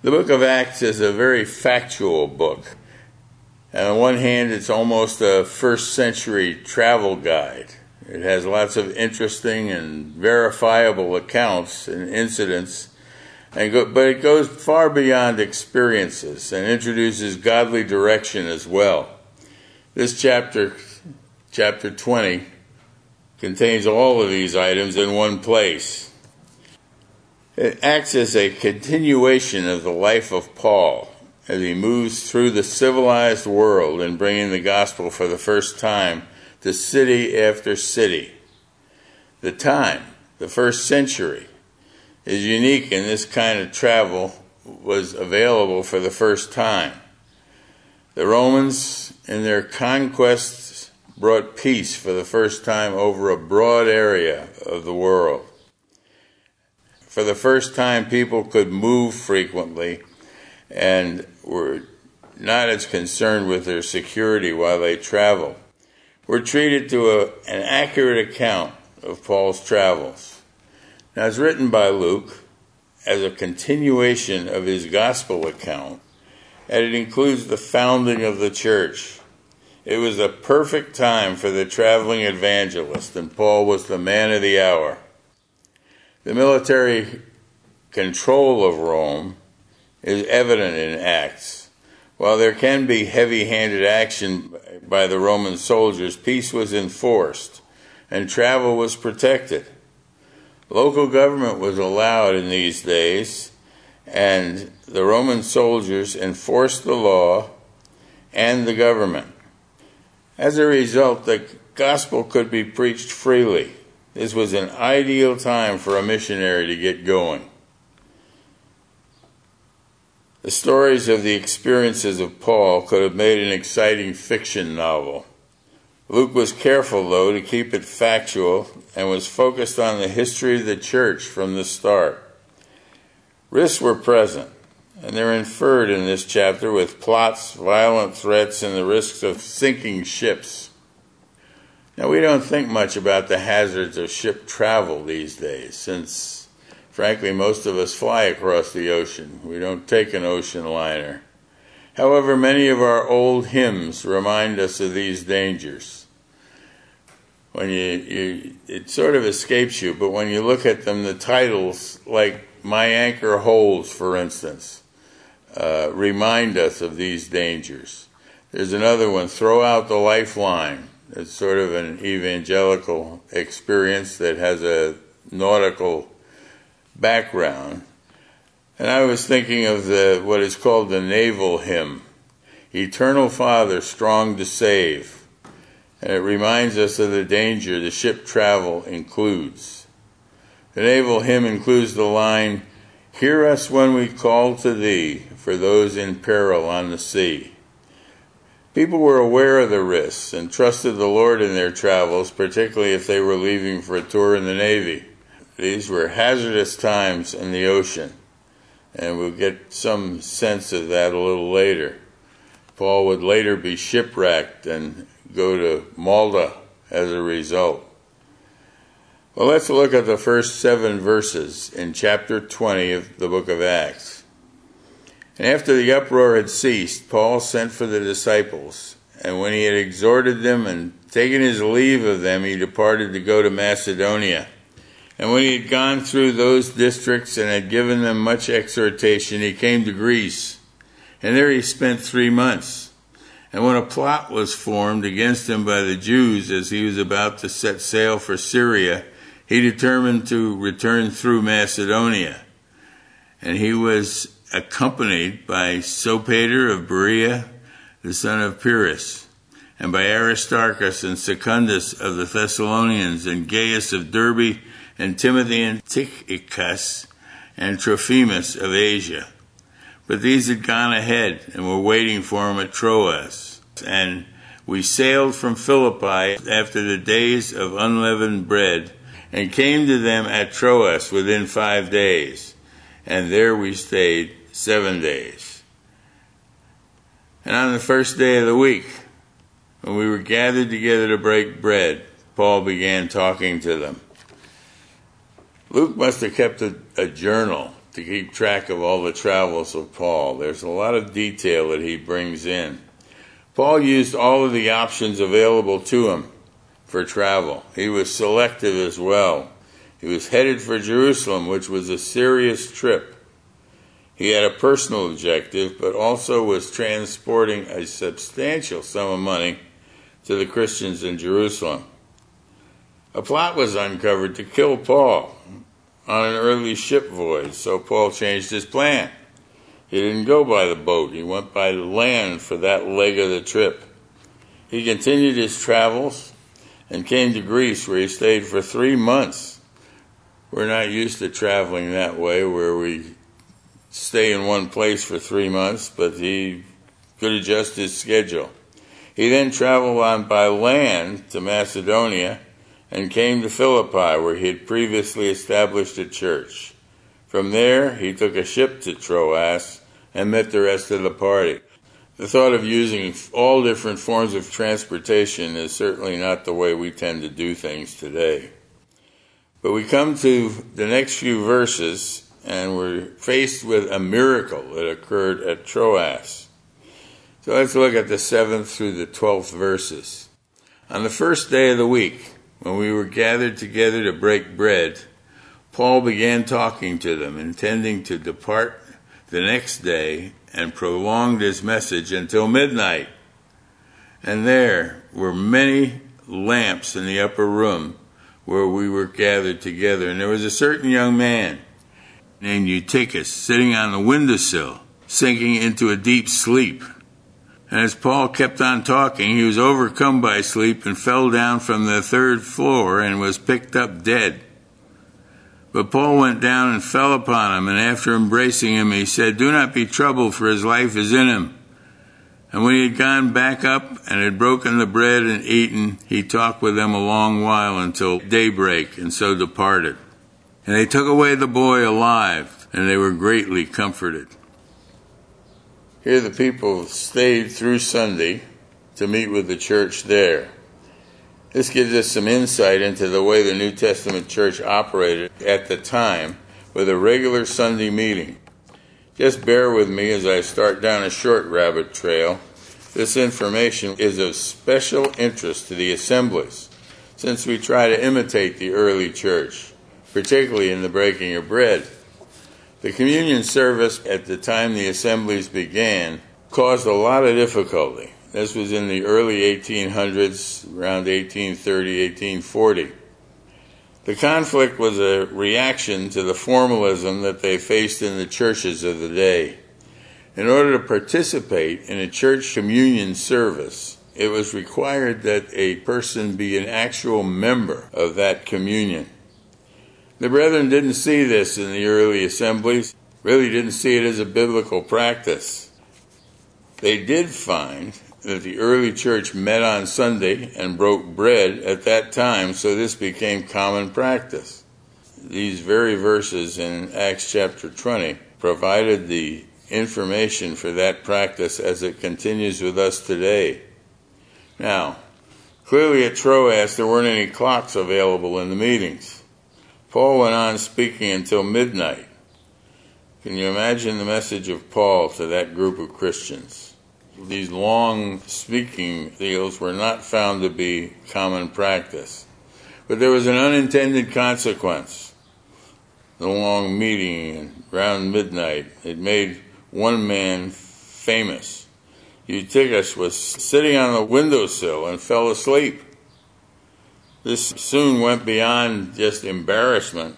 The book of Acts is a very factual book. And on one hand, it's almost a first century travel guide. It has lots of interesting and verifiable accounts and incidents, and go, but it goes far beyond experiences and introduces godly direction as well. This chapter, chapter 20, contains all of these items in one place. It acts as a continuation of the life of Paul as he moves through the civilized world and bringing the gospel for the first time to city after city. The time, the first century, is unique in this kind of travel was available for the first time. The Romans, in their conquests, brought peace for the first time over a broad area of the world for the first time, people could move frequently and were not as concerned with their security while they traveled. We're treated to a, an accurate account of Paul's travels. Now, it's written by Luke as a continuation of his gospel account, and it includes the founding of the church. It was a perfect time for the traveling evangelist, and Paul was the man of the hour. The military control of Rome is evident in Acts. While there can be heavy handed action by the Roman soldiers, peace was enforced and travel was protected. Local government was allowed in these days, and the Roman soldiers enforced the law and the government. As a result, the gospel could be preached freely. This was an ideal time for a missionary to get going. The stories of the experiences of Paul could have made an exciting fiction novel. Luke was careful, though, to keep it factual and was focused on the history of the church from the start. Risks were present, and they're inferred in this chapter with plots, violent threats, and the risks of sinking ships. Now, we don't think much about the hazards of ship travel these days, since, frankly, most of us fly across the ocean. We don't take an ocean liner. However, many of our old hymns remind us of these dangers. When you, you, it sort of escapes you, but when you look at them, the titles, like My Anchor Holds, for instance, uh, remind us of these dangers. There's another one, Throw Out the Lifeline it's sort of an evangelical experience that has a nautical background. And I was thinking of the what is called the naval hymn, Eternal Father, strong to save. And it reminds us of the danger the ship travel includes. The naval hymn includes the line, Hear us when we call to thee for those in peril on the sea. People were aware of the risks and trusted the Lord in their travels, particularly if they were leaving for a tour in the Navy. These were hazardous times in the ocean, and we'll get some sense of that a little later. Paul would later be shipwrecked and go to Malta as a result. Well, let's look at the first seven verses in chapter 20 of the book of Acts. And after the uproar had ceased, Paul sent for the disciples. And when he had exhorted them and taken his leave of them, he departed to go to Macedonia. And when he had gone through those districts and had given them much exhortation, he came to Greece. And there he spent three months. And when a plot was formed against him by the Jews as he was about to set sail for Syria, he determined to return through Macedonia. And he was accompanied by Sopater of Berea, the son of Pyrrhus, and by Aristarchus and Secundus of the Thessalonians, and Gaius of Derbe, and Timothy and Tychicus, and Trophimus of Asia. But these had gone ahead and were waiting for him at Troas. And we sailed from Philippi after the days of unleavened bread, and came to them at Troas within five days. And there we stayed seven days. And on the first day of the week, when we were gathered together to break bread, Paul began talking to them. Luke must have kept a, a journal to keep track of all the travels of Paul. There's a lot of detail that he brings in. Paul used all of the options available to him for travel. He was selective as well. He was headed for Jerusalem, which was a serious trip. He had a personal objective, but also was transporting a substantial sum of money to the Christians in Jerusalem. A plot was uncovered to kill Paul on an early ship voyage, so Paul changed his plan. He didn't go by the boat, he went by land for that leg of the trip. He continued his travels and came to Greece, where he stayed for three months. We're not used to traveling that way, where we stay in one place for three months, but he could adjust his schedule. He then traveled on by land to Macedonia and came to Philippi, where he had previously established a church. From there, he took a ship to Troas and met the rest of the party. The thought of using all different forms of transportation is certainly not the way we tend to do things today. But we come to the next few verses, and we're faced with a miracle that occurred at Troas. So let's look at the seventh through the twelfth verses. On the first day of the week, when we were gathered together to break bread, Paul began talking to them, intending to depart the next day, and prolonged his message until midnight. And there were many lamps in the upper room where we were gathered together. And there was a certain young man named Eutychus sitting on the windowsill, sinking into a deep sleep. And as Paul kept on talking, he was overcome by sleep and fell down from the third floor and was picked up dead. But Paul went down and fell upon him, and after embracing him, he said, Do not be troubled, for his life is in him. And when he had gone back up and had broken the bread and eaten, he talked with them a long while until daybreak, and so departed. And they took away the boy alive, and they were greatly comforted. Here the people stayed through Sunday to meet with the church there. This gives us some insight into the way the New Testament church operated at the time with a regular Sunday meeting. Just bear with me as I start down a short rabbit trail. This information is of special interest to the assemblies since we try to imitate the early church, particularly in the breaking of bread. The communion service at the time the assemblies began caused a lot of difficulty. This was in the early 1800s, around 1830, 1840. The conflict was a reaction to the formalism that they faced in the churches of the day. In order to participate in a church communion service, it was required that a person be an actual member of that communion. The brethren didn't see this in the early assemblies, really didn't see it as a biblical practice. They did find that the early church met on Sunday and broke bread at that time, so this became common practice. These very verses in Acts chapter 20 provided the information for that practice as it continues with us today. Now, clearly at Troas there weren't any clocks available in the meetings. Paul went on speaking until midnight. Can you imagine the message of Paul to that group of Christians? These long speaking deals were not found to be common practice. But there was an unintended consequence. The long meeting around midnight, it made one man famous. Eutychus was sitting on a windowsill and fell asleep. This soon went beyond just embarrassment,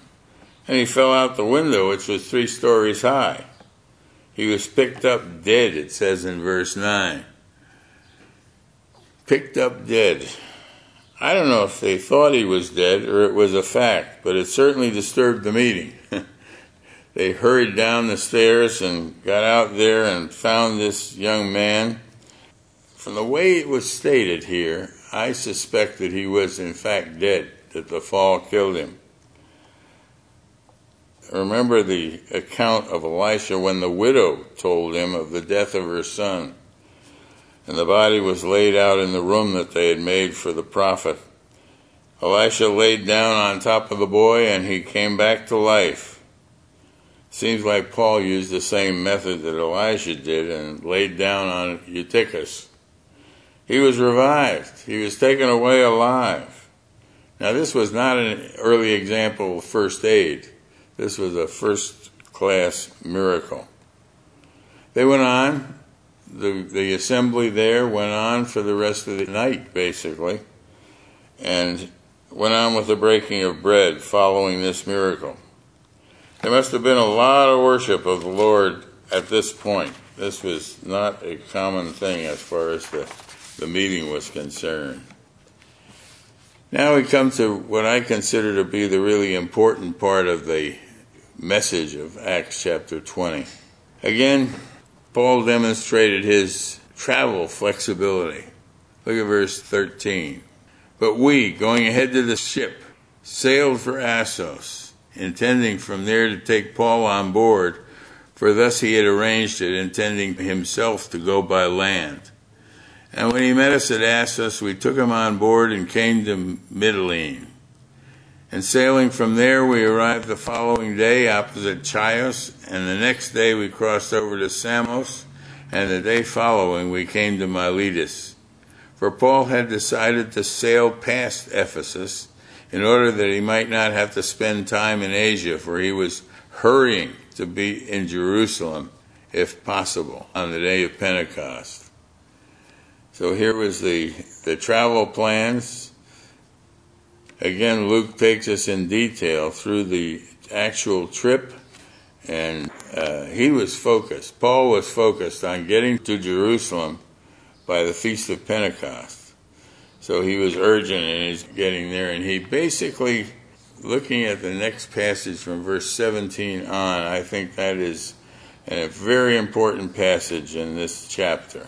and he fell out the window, which was three stories high. He was picked up dead, it says in verse 9. Picked up dead. I don't know if they thought he was dead or it was a fact, but it certainly disturbed the meeting. they hurried down the stairs and got out there and found this young man. From the way it was stated here, I suspect that he was in fact dead, that the fall killed him. Remember the account of Elisha when the widow told him of the death of her son, and the body was laid out in the room that they had made for the prophet. Elisha laid down on top of the boy, and he came back to life. Seems like Paul used the same method that Elijah did and laid down on Eutychus. He was revived. He was taken away alive. Now, this was not an early example of first aid. This was a first class miracle. They went on. The, the assembly there went on for the rest of the night, basically, and went on with the breaking of bread following this miracle. There must have been a lot of worship of the Lord at this point. This was not a common thing as far as the, the meeting was concerned. Now we come to what I consider to be the really important part of the message of Acts chapter 20. Again, Paul demonstrated his travel flexibility. Look at verse 13. But we, going ahead to the ship, sailed for Assos, intending from there to take Paul on board, for thus he had arranged it, intending himself to go by land. And when he met us at Assos, we took him on board and came to Mytilene. And sailing from there, we arrived the following day opposite Chios, and the next day we crossed over to Samos, and the day following we came to Miletus. For Paul had decided to sail past Ephesus in order that he might not have to spend time in Asia, for he was hurrying to be in Jerusalem, if possible, on the day of Pentecost. So here was the, the travel plans. Again, Luke takes us in detail through the actual trip, and uh, he was focused. Paul was focused on getting to Jerusalem by the Feast of Pentecost. So he was urgent in his getting there, and he basically, looking at the next passage from verse 17 on, I think that is a very important passage in this chapter.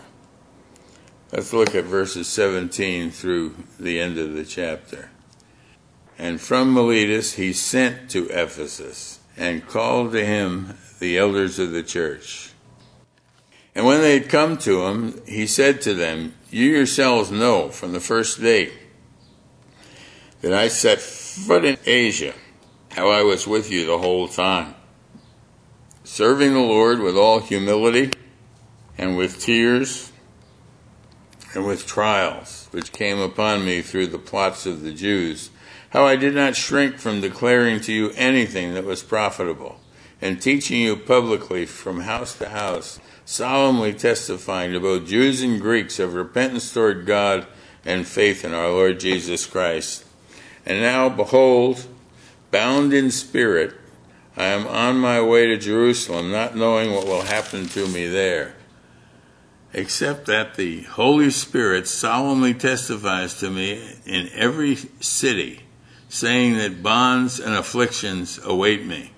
Let's look at verses 17 through the end of the chapter. And from Miletus he sent to Ephesus and called to him the elders of the church. And when they had come to him, he said to them, You yourselves know from the first day that I set foot in Asia, how I was with you the whole time, serving the Lord with all humility and with tears and with trials which came upon me through the plots of the Jews, how I did not shrink from declaring to you anything that was profitable, and teaching you publicly from house to house, solemnly testifying to both Jews and Greeks of repentance toward God and faith in our Lord Jesus Christ. And now, behold, bound in spirit, I am on my way to Jerusalem, not knowing what will happen to me there except that the Holy Spirit solemnly testifies to me in every city, saying that bonds and afflictions await me.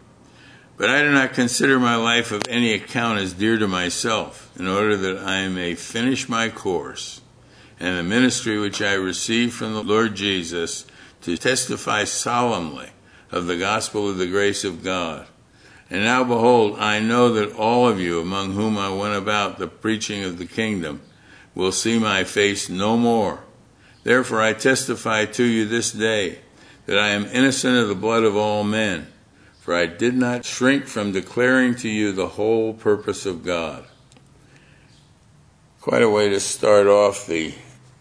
But I do not consider my life of any account as dear to myself, in order that I may finish my course and the ministry which I received from the Lord Jesus to testify solemnly of the gospel of the grace of God and now behold, I know that all of you among whom I went about the preaching of the kingdom will see my face no more. Therefore I testify to you this day that I am innocent of the blood of all men, for I did not shrink from declaring to you the whole purpose of God. Quite a way to start off the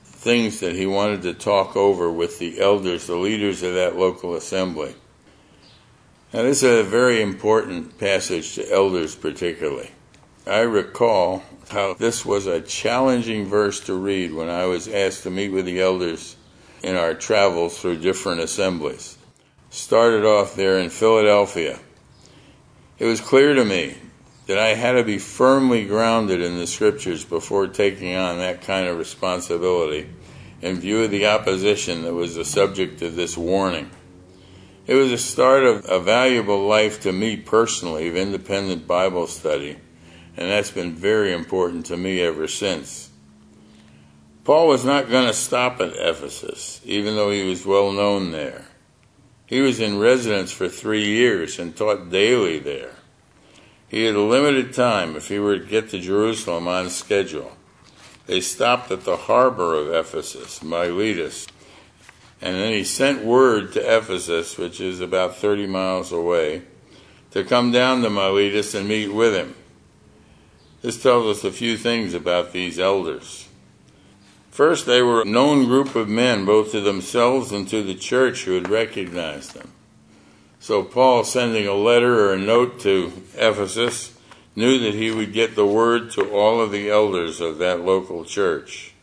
things that he wanted to talk over with the elders, the leaders of that local assembly. Now, this is a very important passage to elders, particularly. I recall how this was a challenging verse to read when I was asked to meet with the elders in our travels through different assemblies. Started off there in Philadelphia. It was clear to me that I had to be firmly grounded in the scriptures before taking on that kind of responsibility in view of the opposition that was the subject of this warning. It was a start of a valuable life to me personally of independent Bible study, and that's been very important to me ever since. Paul was not going to stop at Ephesus, even though he was well known there. He was in residence for three years and taught daily there. He had a limited time if he were to get to Jerusalem on schedule. They stopped at the harbor of Ephesus, Miletus, and then he sent word to Ephesus, which is about 30 miles away, to come down to Miletus and meet with him. This tells us a few things about these elders. First, they were a known group of men, both to themselves and to the church, who had recognized them. So, Paul, sending a letter or a note to Ephesus, knew that he would get the word to all of the elders of that local church.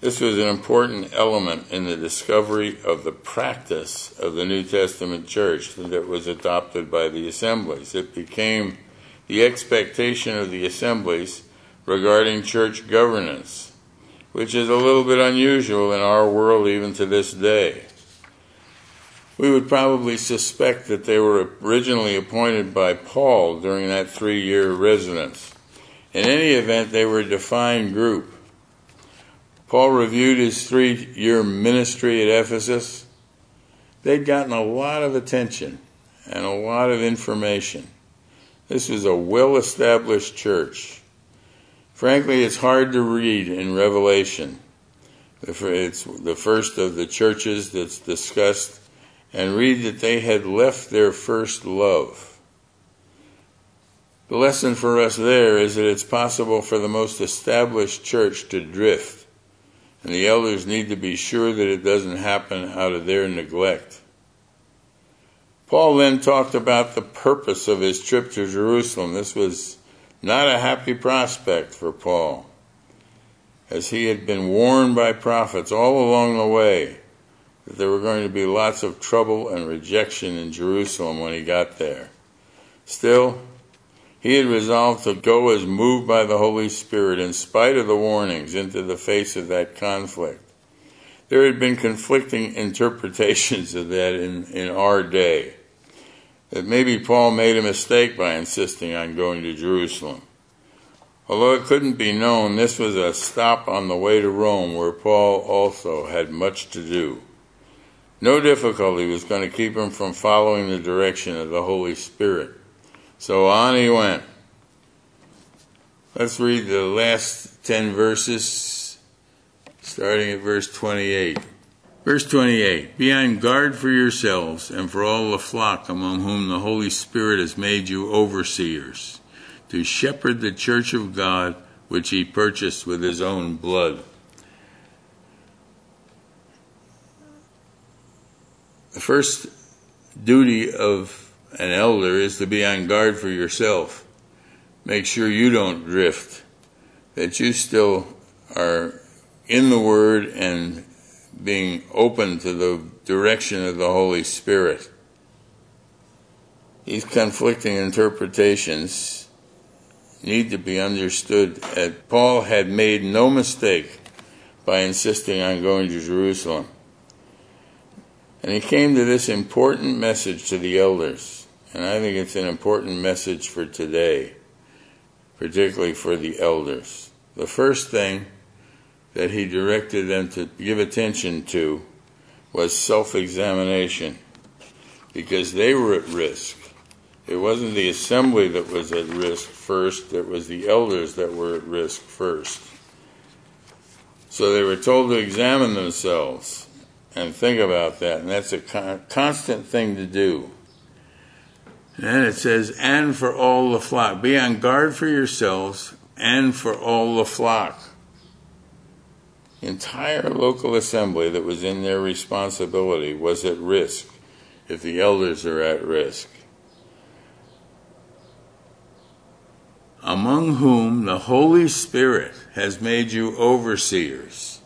This was an important element in the discovery of the practice of the New Testament church that was adopted by the assemblies. It became the expectation of the assemblies regarding church governance, which is a little bit unusual in our world even to this day. We would probably suspect that they were originally appointed by Paul during that three year residence. In any event, they were a defined group Paul reviewed his three year ministry at Ephesus. They'd gotten a lot of attention and a lot of information. This was a well established church. Frankly, it's hard to read in Revelation. It's the first of the churches that's discussed, and read that they had left their first love. The lesson for us there is that it's possible for the most established church to drift and the elders need to be sure that it doesn't happen out of their neglect. Paul then talked about the purpose of his trip to Jerusalem. This was not a happy prospect for Paul, as he had been warned by prophets all along the way that there were going to be lots of trouble and rejection in Jerusalem when he got there. Still, he had resolved to go as moved by the Holy Spirit in spite of the warnings into the face of that conflict. There had been conflicting interpretations of that in, in our day. That maybe Paul made a mistake by insisting on going to Jerusalem. Although it couldn't be known, this was a stop on the way to Rome where Paul also had much to do. No difficulty was going to keep him from following the direction of the Holy Spirit. So on he went. Let's read the last 10 verses, starting at verse 28. Verse 28 Be on guard for yourselves and for all the flock among whom the Holy Spirit has made you overseers, to shepherd the church of God which he purchased with his own blood. The first duty of an elder is to be on guard for yourself. Make sure you don't drift, that you still are in the Word and being open to the direction of the Holy Spirit. These conflicting interpretations need to be understood. That Paul had made no mistake by insisting on going to Jerusalem. And he came to this important message to the elders. And I think it's an important message for today, particularly for the elders. The first thing that he directed them to give attention to was self examination, because they were at risk. It wasn't the assembly that was at risk first, it was the elders that were at risk first. So they were told to examine themselves and think about that, and that's a con- constant thing to do. And it says, and for all the flock. Be on guard for yourselves and for all the flock. The entire local assembly that was in their responsibility was at risk if the elders are at risk. Among whom the Holy Spirit has made you overseers.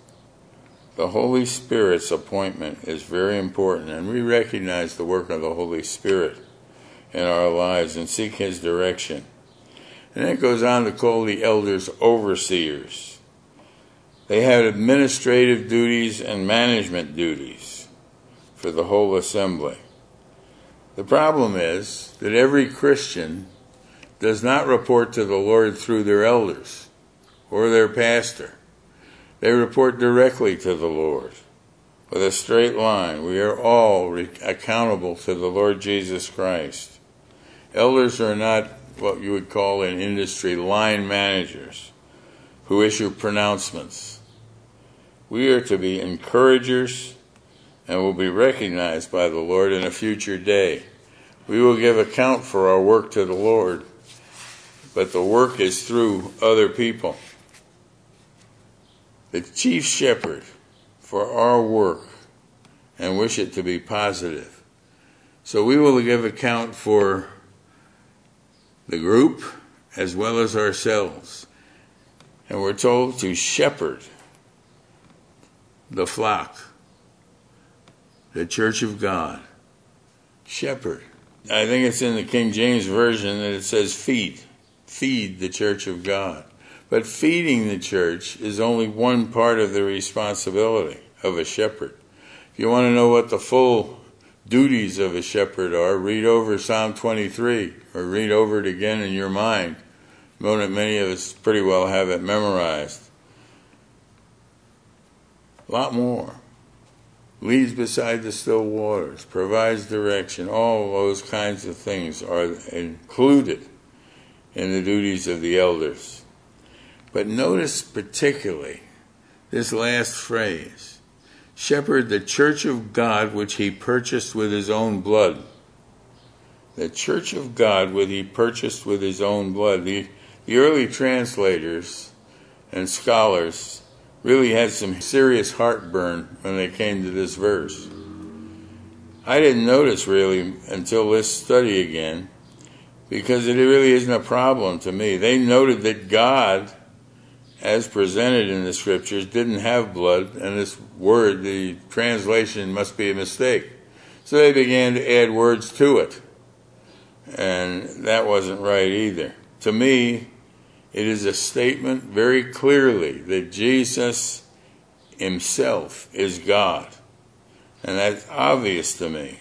The Holy Spirit's appointment is very important, and we recognize the work of the Holy Spirit in our lives and seek His direction. And it goes on to call the elders overseers. They have administrative duties and management duties for the whole assembly. The problem is that every Christian does not report to the Lord through their elders or their pastor. They report directly to the Lord with a straight line. We are all re- accountable to the Lord Jesus Christ. Elders are not what you would call in industry line managers who issue pronouncements. We are to be encouragers and will be recognized by the Lord in a future day. We will give account for our work to the Lord, but the work is through other people. The chief shepherd for our work and wish it to be positive. So we will give account for the group as well as ourselves. And we're told to shepherd the flock, the church of God. Shepherd. I think it's in the King James Version that it says feed. Feed the church of God. But feeding the church is only one part of the responsibility of a shepherd. If you want to know what the full duties of a shepherd are, read over Psalm 23 or read over it again in your mind. Many of us pretty well have it memorized. A lot more. Leads beside the still waters, provides direction, all those kinds of things are included in the duties of the elders. But notice particularly this last phrase shepherd the church of God which he purchased with his own blood. The church of God which he purchased with his own blood. The, the early translators and scholars really had some serious heartburn when they came to this verse. I didn't notice really until this study again because it really isn't a problem to me. They noted that God as presented in the scriptures, didn't have blood, and this word, the translation, must be a mistake. So they began to add words to it, and that wasn't right either. To me, it is a statement very clearly that Jesus himself is God. And that's obvious to me.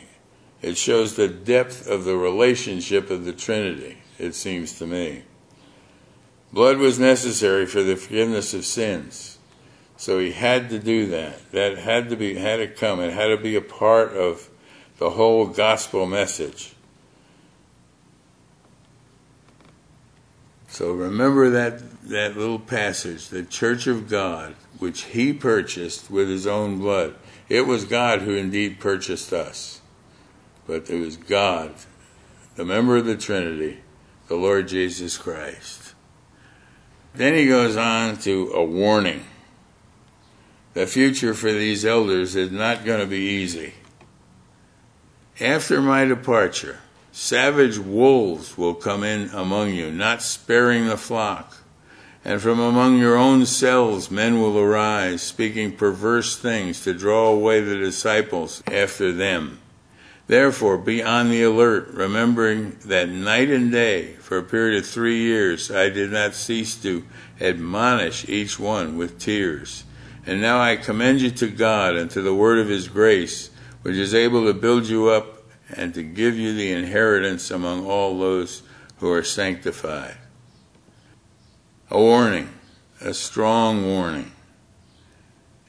It shows the depth of the relationship of the Trinity, it seems to me. Blood was necessary for the forgiveness of sins. So he had to do that. That had to be had to come. It had to be a part of the whole gospel message. So remember that that little passage, the church of God, which he purchased with his own blood. It was God who indeed purchased us. But it was God, the member of the Trinity, the Lord Jesus Christ. Then he goes on to a warning. The future for these elders is not going to be easy. After my departure, savage wolves will come in among you, not sparing the flock. And from among your own selves men will arise, speaking perverse things to draw away the disciples after them. Therefore, be on the alert, remembering that night and day, for a period of three years, I did not cease to admonish each one with tears. And now I commend you to God and to the word of his grace, which is able to build you up and to give you the inheritance among all those who are sanctified. A warning, a strong warning.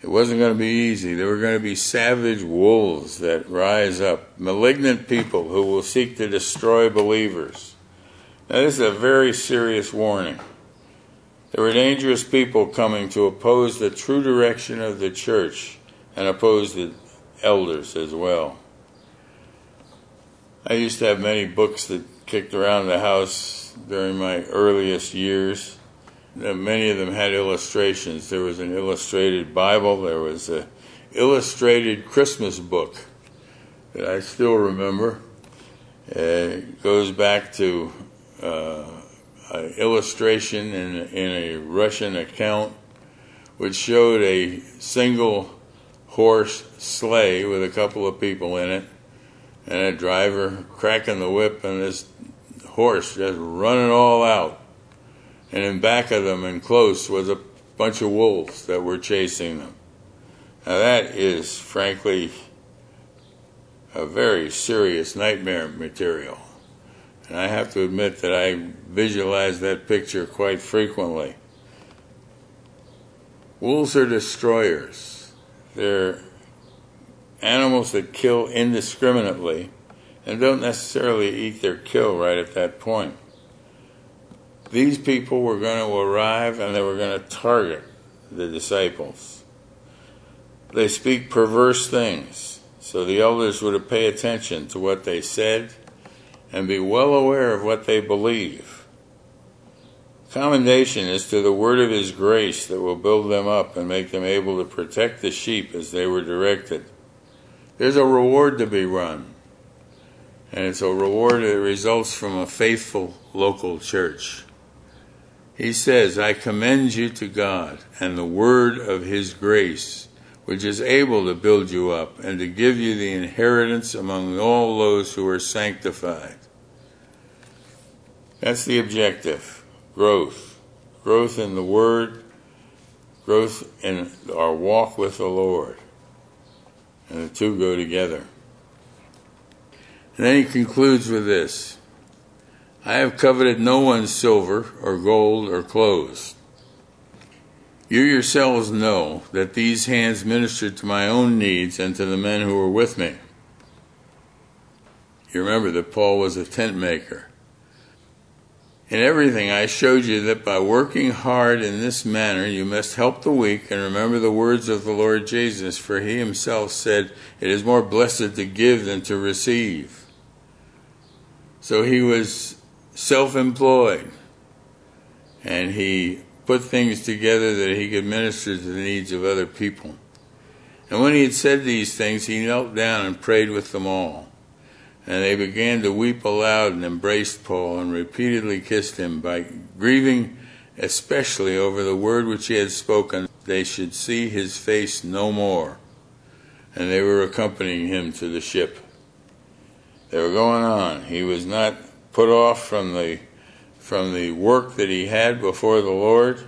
It wasn't going to be easy. There were going to be savage wolves that rise up, malignant people who will seek to destroy believers. Now, this is a very serious warning. There were dangerous people coming to oppose the true direction of the church and oppose the elders as well. I used to have many books that kicked around the house during my earliest years many of them had illustrations. There was an illustrated Bible. There was an illustrated Christmas book that I still remember. it goes back to uh, an illustration in, in a Russian account which showed a single horse sleigh with a couple of people in it and a driver cracking the whip and this horse just running all out and in back of them and close was a bunch of wolves that were chasing them. Now that is frankly a very serious nightmare material. And I have to admit that I visualize that picture quite frequently. Wolves are destroyers. They're animals that kill indiscriminately and don't necessarily eat their kill right at that point these people were going to arrive and they were going to target the disciples. They speak perverse things, so the elders were to pay attention to what they said and be well aware of what they believe. Commendation is to the word of his grace that will build them up and make them able to protect the sheep as they were directed. There's a reward to be run, and it's a reward that results from a faithful local church. He says, I commend you to God and the word of his grace, which is able to build you up and to give you the inheritance among all those who are sanctified. That's the objective growth. Growth in the Word, growth in our walk with the Lord. And the two go together. And then he concludes with this I have coveted no one's silver or gold or clothes. You yourselves know that these hands ministered to my own needs and to the men who were with me. You remember that Paul was a tent maker. In everything, I showed you that by working hard in this manner, you must help the weak and remember the words of the Lord Jesus, for he himself said, It is more blessed to give than to receive. So he was self employed and he put things together that he could minister to the needs of other people. And when he had said these things, he knelt down and prayed with them all. And they began to weep aloud and embraced Paul and repeatedly kissed him by grieving especially over the word which he had spoken. They should see his face no more. And they were accompanying him to the ship. They were going on. He was not put off from the from the work that he had before the Lord.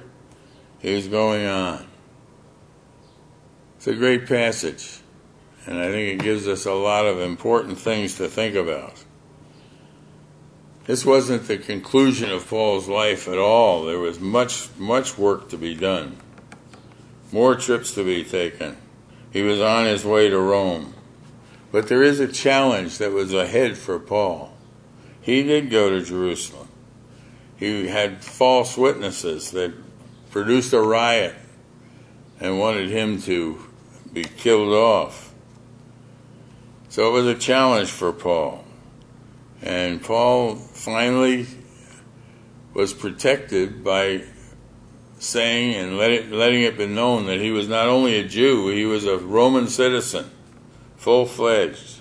He was going on. It's a great passage. And I think it gives us a lot of important things to think about. This wasn't the conclusion of Paul's life at all. There was much, much work to be done, more trips to be taken. He was on his way to Rome. But there is a challenge that was ahead for Paul. He did go to Jerusalem. He had false witnesses that produced a riot and wanted him to be killed off. So it was a challenge for Paul. And Paul finally was protected by saying and let it, letting it be known that he was not only a Jew, he was a Roman citizen, full fledged.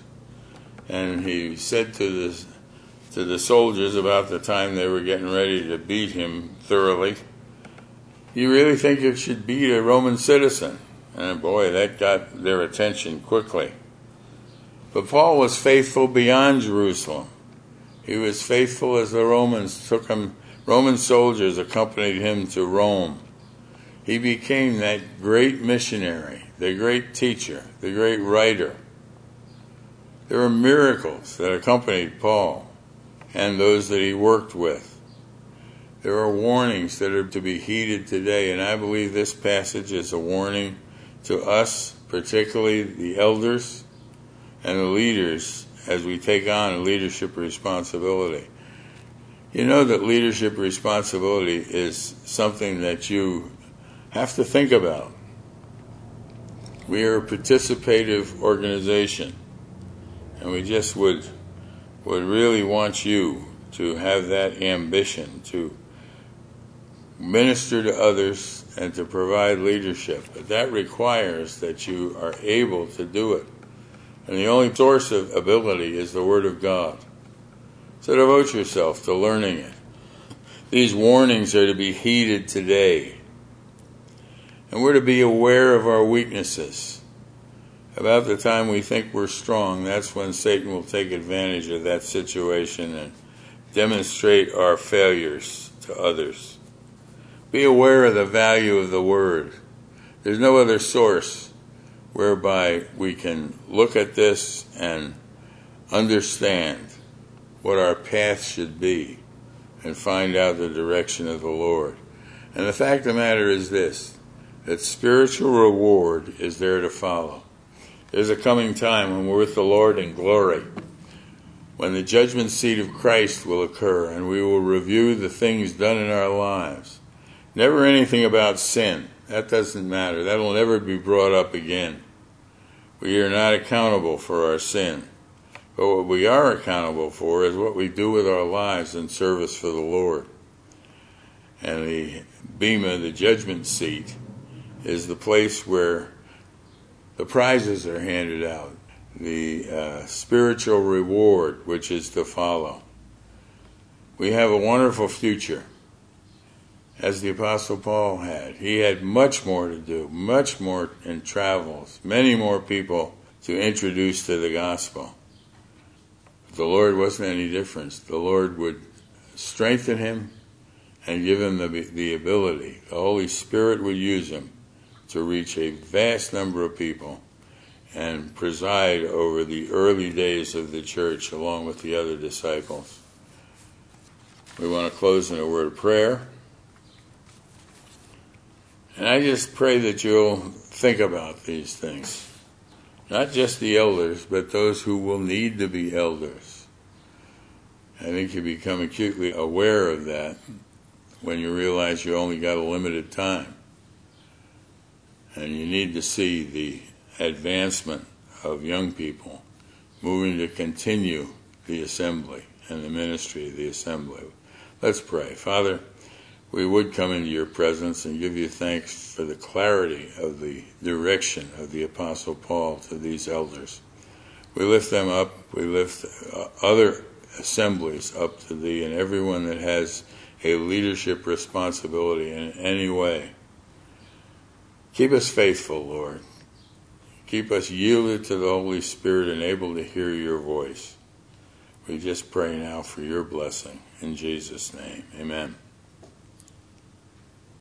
And he said to the, to the soldiers about the time they were getting ready to beat him thoroughly, You really think you should beat a Roman citizen? And boy, that got their attention quickly. But Paul was faithful beyond Jerusalem. He was faithful as the Romans took him, Roman soldiers accompanied him to Rome. He became that great missionary, the great teacher, the great writer. There were miracles that accompanied Paul and those that he worked with. There are warnings that are to be heeded today, and I believe this passage is a warning to us, particularly the elders and the leaders as we take on leadership responsibility. You know that leadership responsibility is something that you have to think about. We are a participative organization, and we just would would really want you to have that ambition to minister to others and to provide leadership. But that requires that you are able to do it. And the only source of ability is the Word of God. So devote yourself to learning it. These warnings are to be heeded today. And we're to be aware of our weaknesses. About the time we think we're strong, that's when Satan will take advantage of that situation and demonstrate our failures to others. Be aware of the value of the Word. There's no other source whereby we can look at this and understand what our path should be and find out the direction of the Lord. And the fact of the matter is this that spiritual reward is there to follow. There's a coming time when we're with the Lord in glory, when the judgment seat of Christ will occur and we will review the things done in our lives. Never anything about sin. That doesn't matter. That'll never be brought up again. We are not accountable for our sin. But what we are accountable for is what we do with our lives in service for the Lord. And the Bema, the judgment seat, is the place where the prizes are handed out, the uh, spiritual reward which is to follow. We have a wonderful future, as the Apostle Paul had. He had much more to do, much more in travels, many more people to introduce to the gospel. But the Lord wasn't any different. The Lord would strengthen him and give him the, the ability. The Holy Spirit would use him to reach a vast number of people and preside over the early days of the church along with the other disciples. We want to close in a word of prayer. And I just pray that you'll think about these things. Not just the elders, but those who will need to be elders. I think you become acutely aware of that when you realize you only got a limited time and you need to see the advancement of young people moving to continue the assembly and the ministry of the assembly. Let's pray. Father, we would come into your presence and give you thanks for the clarity of the direction of the Apostle Paul to these elders. We lift them up, we lift uh, other assemblies up to thee, and everyone that has a leadership responsibility in any way Keep us faithful, Lord. Keep us yielded to the Holy Spirit and able to hear your voice. We just pray now for your blessing. In Jesus' name, amen.